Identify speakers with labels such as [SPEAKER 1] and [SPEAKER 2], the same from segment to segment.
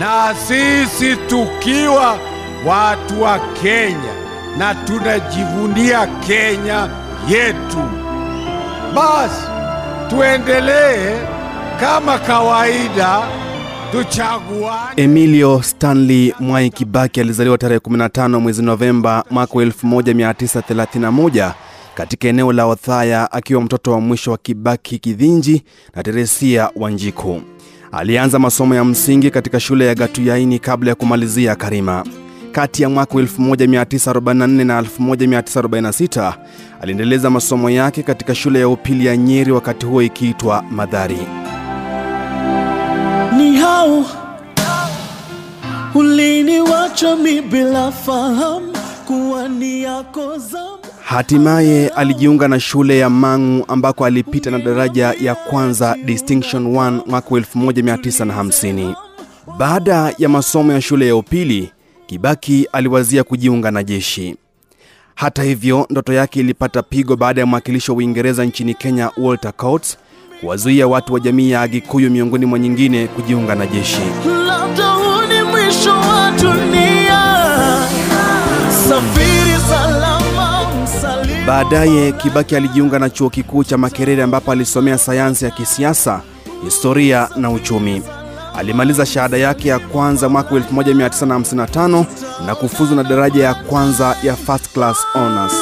[SPEAKER 1] Na sisi tukiwa watu wa Kenya na tunajivunia Kenya yetu, basi tuendelee kama kawaida, tuchaguane.
[SPEAKER 2] Emilio Stanley Mwai Kibaki alizaliwa tarehe 15 mwezi Novemba mwaka 1931 katika eneo la Othaya akiwa mtoto wa mwisho wa Kibaki Kidhinji na Teresia Wanjiku. Alianza masomo ya msingi katika shule ya Gatuyaini kabla ya kumalizia Karima. Kati ya mwaka 1944 na 1946 aliendeleza masomo yake katika shule ya upili ya Nyeri, wakati huo ikiitwa Madhari.
[SPEAKER 3] ni hao uliniwacha mi bila fahamu kuwa ni yako zamu
[SPEAKER 2] Hatimaye alijiunga na shule ya Mang'u ambako alipita na daraja ya kwanza distinction 1 mwaka 1950. Baada ya masomo ya shule ya upili, Kibaki aliwazia kujiunga na jeshi. Hata hivyo, ndoto yake ilipata pigo baada ya mwakilishi wa Uingereza nchini Kenya Walter Coates kuwazuia watu wa jamii ya Agikuyu miongoni mwa nyingine kujiunga na jeshi. Baadaye Kibaki alijiunga na chuo kikuu cha Makerere ambapo alisomea sayansi ya kisiasa, historia na uchumi. Alimaliza shahada yake ya kwanza mwaka 1955 na kufuzu na daraja ya kwanza ya first class honors.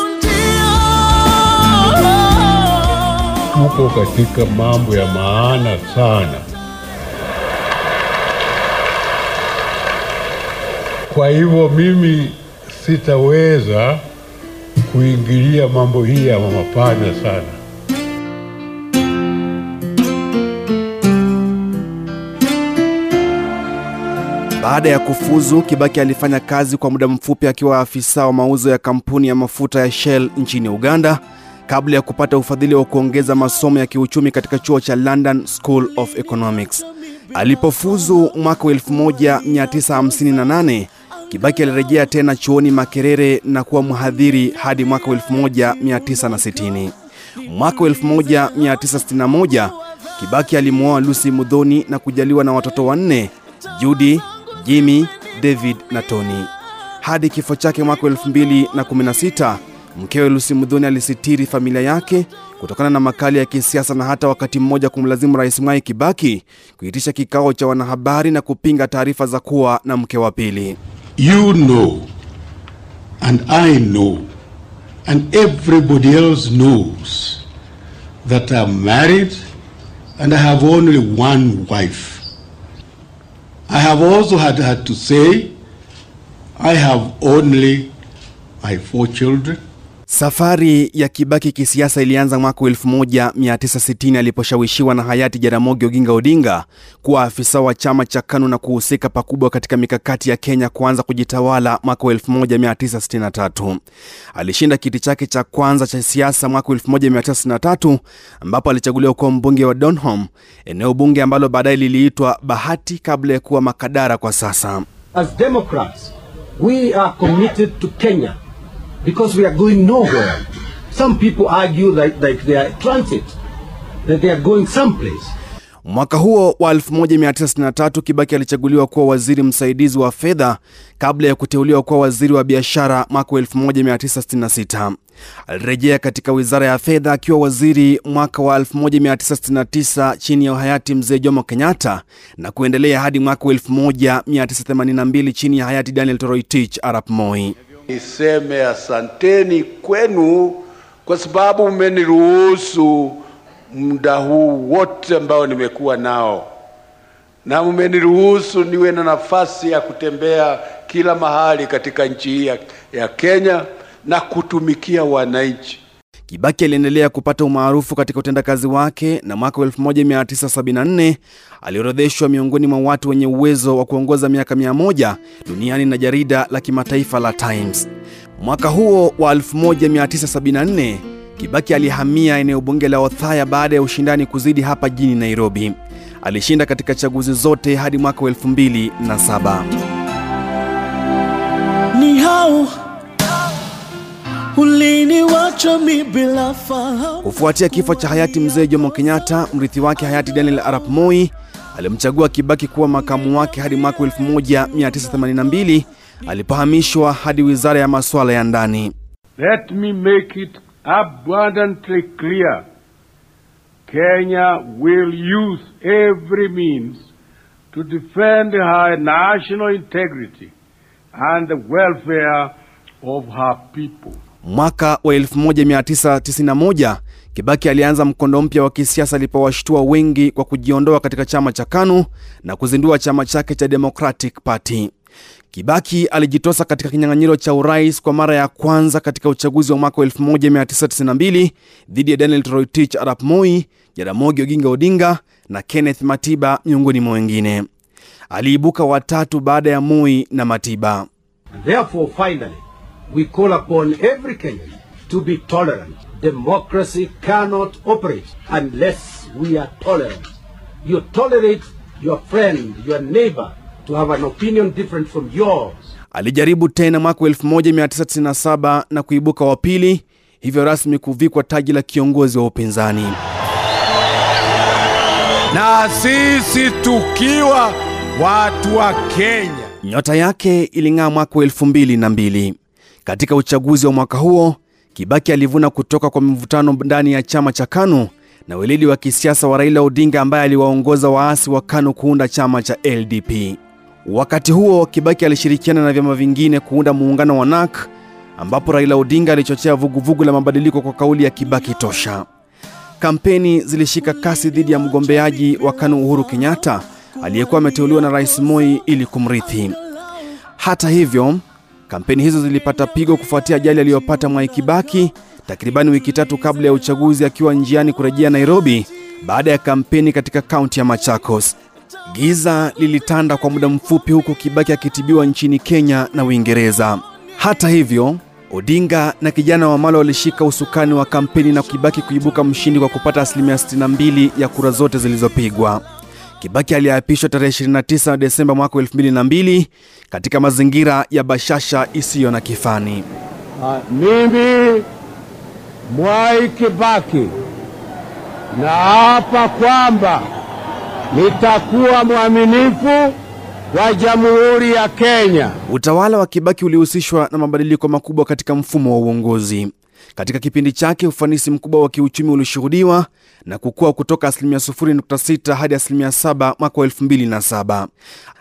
[SPEAKER 4] tuko katika mambo ya maana sana. Kwa hivyo mimi sitaweza kuingilia mambo hii ya mapana sana.
[SPEAKER 2] Baada ya kufuzu, Kibaki alifanya kazi kwa muda mfupi akiwa afisa wa mauzo ya kampuni ya mafuta ya Shell nchini Uganda kabla ya kupata ufadhili wa kuongeza masomo ya kiuchumi katika chuo cha London School of Economics. Alipofuzu mwaka 1958, Kibaki alirejea tena chuoni Makerere na kuwa mhadhiri hadi mwaka wa 1960. Mwaka wa 1961, Kibaki alimwoa Lucy Mudhoni na kujaliwa na watoto wanne, Judy, Jimmy, David na Tony. Hadi kifo chake mwaka 2016, mkewe Lucy Mudhoni alisitiri familia yake kutokana na makali ya kisiasa na hata wakati mmoja kumlazimu Rais Mwai Kibaki kuitisha kikao cha wanahabari na kupinga taarifa za kuwa na mke wa pili.
[SPEAKER 5] You know, and I know, and everybody else knows that I'm married and I have only one wife. I have also had, had to say I have only my four children.
[SPEAKER 2] Safari ya Kibaki kisiasa ilianza mwaka 1960 aliposhawishiwa na hayati Jaramogi Oginga Odinga kuwa afisa wa chama cha KANU na kuhusika pakubwa katika mikakati ya Kenya kuanza kujitawala mwaka 1963. Alishinda kiti chake cha kwanza cha siasa mwaka 1963 ambapo alichaguliwa kuwa mbunge wa Donholm, eneo bunge ambalo baadaye liliitwa Bahati kabla ya kuwa Makadara kwa sasa.
[SPEAKER 6] As Democrats, we are committed to Kenya because we are going nowhere. Some people argue like, like they are transit, that they are going someplace.
[SPEAKER 2] Mwaka huo wa 1963 Kibaki alichaguliwa kuwa waziri msaidizi wa fedha kabla ya kuteuliwa kuwa waziri wa biashara mwaka wa 1966. Alirejea katika wizara ya fedha akiwa waziri mwaka wa 1969 chini ya hayati mzee Jomo Kenyatta na kuendelea hadi mwaka wa 1982 chini ya hayati Daniel Toroitich arap Moi.
[SPEAKER 1] Niseme asanteni kwenu kwa sababu mmeniruhusu muda huu wote ambao nimekuwa nao, na mmeniruhusu niwe na nafasi ya kutembea kila mahali katika nchi hii ya, ya Kenya na kutumikia wananchi.
[SPEAKER 2] Kibaki aliendelea kupata umaarufu katika utendakazi wake na mwaka 1974 aliorodheshwa miongoni mwa watu wenye uwezo wa kuongoza miaka 100 duniani na jarida la kimataifa la Times. Mwaka huo wa 1974 Kibaki alihamia eneo bunge la Othaya baada ya ushindani kuzidi hapa jijini Nairobi. Alishinda katika chaguzi zote hadi mwaka wa 2007.
[SPEAKER 3] Ni hao
[SPEAKER 2] Kufuatia kifo cha hayati mzee Jomo Kenyatta, mrithi wake hayati Daniel Arap Moi alimchagua Kibaki kuwa makamu wake hadi mwaka 1982 alipohamishwa hadi wizara ya masuala ya ndani.
[SPEAKER 1] Let me make it abundantly clear Kenya will use every means to defend her national integrity and the welfare of her people.
[SPEAKER 2] Mwaka wa 1991 Kibaki alianza mkondo mpya wa kisiasa alipowashtua wengi kwa kujiondoa katika chama cha KANU na kuzindua chama chake cha Democratic Party. Kibaki alijitosa katika kinyang'anyiro cha urais kwa mara ya kwanza katika uchaguzi wa mwaka 1992 dhidi ya Daniel Toroitich arap Moi, Jaramogi Oginga Odinga na Kenneth Matiba miongoni mwa wengine. Aliibuka watatu baada ya Moi na Matiba.
[SPEAKER 6] And We call upon every Kenyan to be tolerant. Democracy cannot operate unless we are tolerant. You tolerate your friend, your neighbor to have an opinion different from yours.
[SPEAKER 2] Alijaribu tena mwaka 1997 na kuibuka wa pili, hivyo rasmi kuvikwa taji la kiongozi wa upinzani.
[SPEAKER 1] Na sisi tukiwa watu wa Kenya.
[SPEAKER 2] Nyota yake iling'aa mwaka 2002. Katika uchaguzi wa mwaka huo, Kibaki alivuna kutoka kwa mivutano ndani ya chama cha KANU na weledi wa kisiasa wa Raila Odinga ambaye aliwaongoza waasi wa KANU kuunda chama cha LDP. Wakati huo Kibaki alishirikiana na vyama vingine kuunda muungano wa NAK ambapo Raila Odinga alichochea vuguvugu la mabadiliko kwa kauli ya Kibaki tosha. Kampeni zilishika kasi dhidi ya mgombeaji wa KANU Uhuru Kenyatta aliyekuwa ameteuliwa na Rais Moi ili kumrithi. Hata hivyo, kampeni hizo zilipata pigo kufuatia ajali aliyopata Mwai Kibaki takribani wiki tatu kabla ya uchaguzi akiwa njiani kurejea Nairobi baada ya kampeni katika kaunti ya Machakos. Giza lilitanda kwa muda mfupi huku Kibaki akitibiwa nchini Kenya na Uingereza. Hata hivyo, Odinga na kijana wa Malo walishika usukani wa kampeni na Kibaki kuibuka mshindi kwa kupata asilimia 62 ya kura zote zilizopigwa. Kibaki aliapishwa tarehe 29 Desemba mwaka 2002 katika mazingira ya bashasha isiyo na kifani.
[SPEAKER 1] Uh, mimi Mwai Kibaki naapa kwamba nitakuwa mwaminifu wa Jamhuri ya Kenya.
[SPEAKER 2] Utawala wa Kibaki ulihusishwa na mabadiliko makubwa katika mfumo wa uongozi. Katika kipindi chake, ufanisi mkubwa wa kiuchumi ulishuhudiwa na kukua kutoka asilimia 0.6 hadi asilimia 7 mwaka wa 2007.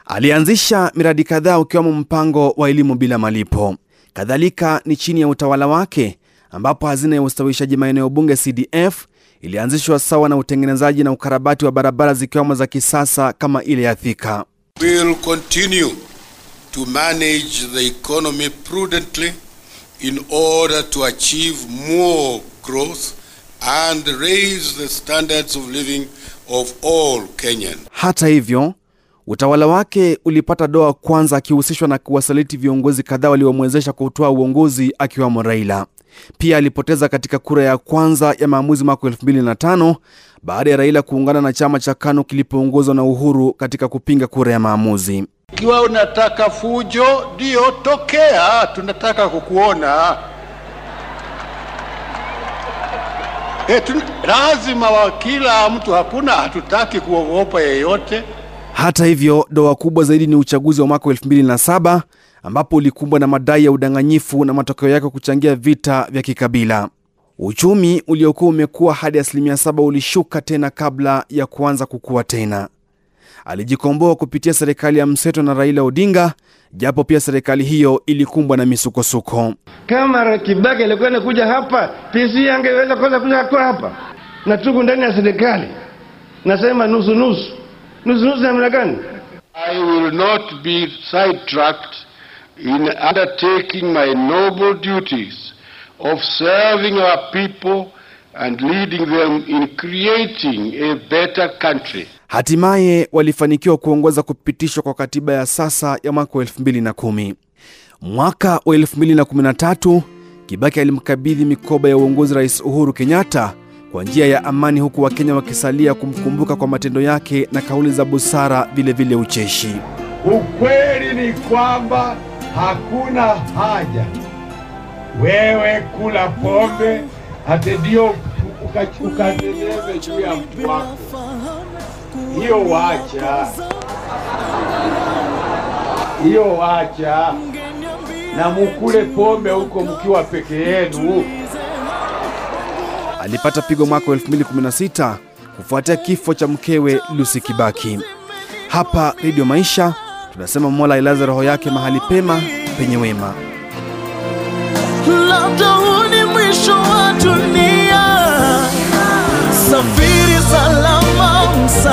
[SPEAKER 2] Alianzisha miradi kadhaa ukiwemo mpango wa elimu bila malipo. Kadhalika ni chini ya utawala wake ambapo hazina ya ustawishaji maeneo bunge CDF ilianzishwa sawa na utengenezaji na ukarabati wa barabara zikiwemo za kisasa kama ile ya Thika.
[SPEAKER 5] will continue to manage the economy prudently in order to achieve more growth and raise the standards of living of all Kenyans.
[SPEAKER 2] Hata hivyo, utawala wake ulipata doa kwanza akihusishwa na kuwasaliti viongozi kadhaa waliomwezesha kutoa uongozi akiwamo Raila. Pia alipoteza katika kura ya kwanza ya maamuzi mwaka 2005 baada ya Raila kuungana na chama cha KANU kilipoongozwa na Uhuru katika kupinga kura ya maamuzi.
[SPEAKER 1] Ikiwa unataka fujo, ndio tokea, tunataka kukuona. E, tun lazima wa kila mtu, hakuna, hatutaki kuogopa yeyote.
[SPEAKER 2] Hata hivyo, doa kubwa zaidi ni uchaguzi wa mwaka 2007 ambapo ulikumbwa na madai ya udanganyifu na matokeo yake kuchangia vita vya kikabila. Uchumi uliokuwa umekuwa hadi asilimia saba ulishuka tena kabla ya kuanza kukua tena. Alijikomboa kupitia serikali ya mseto na Raila Odinga, japo pia serikali hiyo ilikumbwa na misukosuko.
[SPEAKER 7] Kama Kibaki alikuwa anakuja hapa, PC angeweza kwanza kuja kwa hapa, na tuko ndani ya serikali. Nasema nusu nusu, nusu nusu namna gani?
[SPEAKER 5] I will not be sidetracked in undertaking my noble duties
[SPEAKER 1] of serving our people and leading them in creating a better country.
[SPEAKER 2] Hatimaye walifanikiwa kuongoza kupitishwa kwa katiba ya sasa ya mwaka wa 2010. Mwaka wa 2013 Kibaki alimkabidhi mikoba ya uongozi Rais Uhuru Kenyatta kwa njia ya amani, huku Wakenya wakisalia kumkumbuka kwa matendo yake na kauli za busara, vilevile ucheshi.
[SPEAKER 4] Ukweli ni kwamba hakuna haja wewe kula pombe ati ndio ukateneze juu ya mtu wako. Hiyo wacha, hiyo wacha, na mukule pombe huko mkiwa peke yenu.
[SPEAKER 2] Alipata pigo mwaka wa 2016 kufuatia kifo cha mkewe Lucy Kibaki. Hapa Redio Maisha tunasema Mola ailaze roho yake mahali pema penye wema.
[SPEAKER 3] labda huu ni mwisho wa dunia.